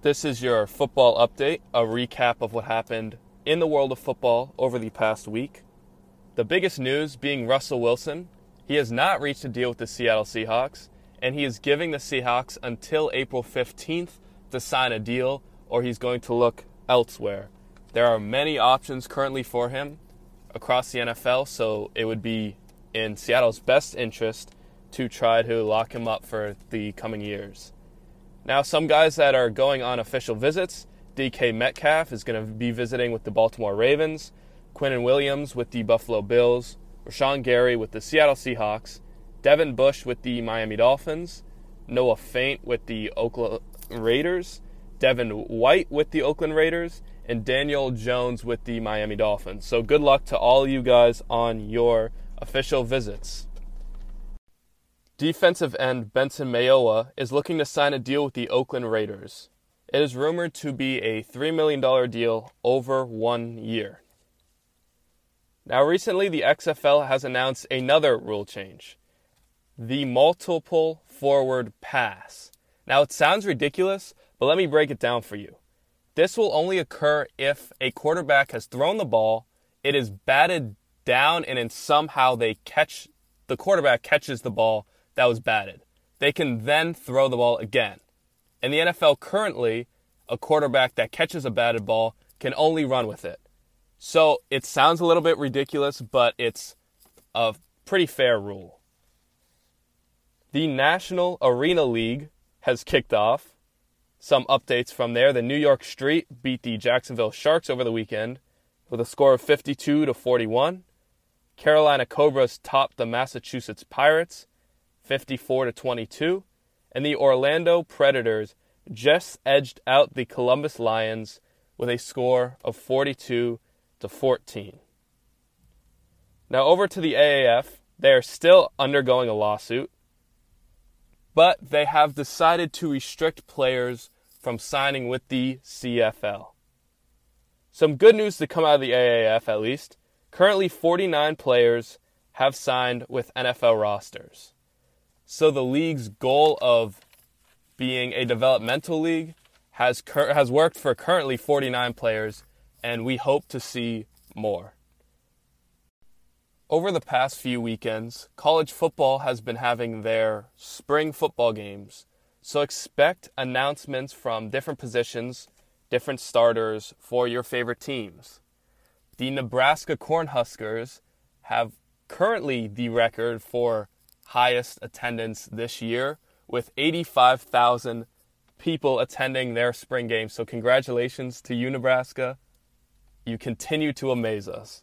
This is your football update, a recap of what happened in the world of football over the past week. The biggest news being Russell Wilson. He has not reached a deal with the Seattle Seahawks, and he is giving the Seahawks until April 15th to sign a deal, or he's going to look elsewhere. There are many options currently for him across the NFL, so it would be in Seattle's best interest to try to lock him up for the coming years. Now, some guys that are going on official visits DK Metcalf is going to be visiting with the Baltimore Ravens, Quinnen Williams with the Buffalo Bills, Rashan Gary with the Seattle Seahawks, Devin Bush with the Miami Dolphins, Noah Fant with the Oakland Raiders, Devin White with the Oakland Raiders, and Daniel Jones with the Miami Dolphins. So good luck to all you guys on your official visits. Defensive end Benson Mayowa is looking to sign a deal with the Oakland Raiders. It is rumored to be a $3 million deal over one year. Now, recently, the XFL has announced another rule change the multiple forward pass. Now, it sounds ridiculous, but let me break it down for you. This will only occur if a quarterback has thrown the ball, it is batted down, and then somehow they catch the quarterback catches the ball that was batted. They can then throw the ball again. In the NFL currently, a quarterback that catches a batted ball can only run with it. So it sounds a little bit ridiculous, but it's a pretty fair rule. The National Arena League has kicked off. Some updates from there. The New York Street beat the Jacksonville Sharks over the weekend with a score of 52 to 41. Carolina Cobras topped the Massachusetts Pirates 54 to 22, and the Orlando Predators just edged out the Columbus Lions with a score of 42 to 14. Now over to the AAF, they are still undergoing a lawsuit, but they have decided to restrict players from signing with the CFL. Some good news to come out of the AAF at least. Currently 49 players have signed with NFL rosters. So the league's goal of being a developmental league has cur- has worked for currently 49 players, and we hope to see more. Over the past few weekends, college football has been having their spring football games, so expect announcements from different positions, different starters for your favorite teams. The Nebraska Cornhuskers have currently the record for highest attendance this year with 85,000 people attending their spring game. So, congratulations to you, Nebraska. You continue to amaze us.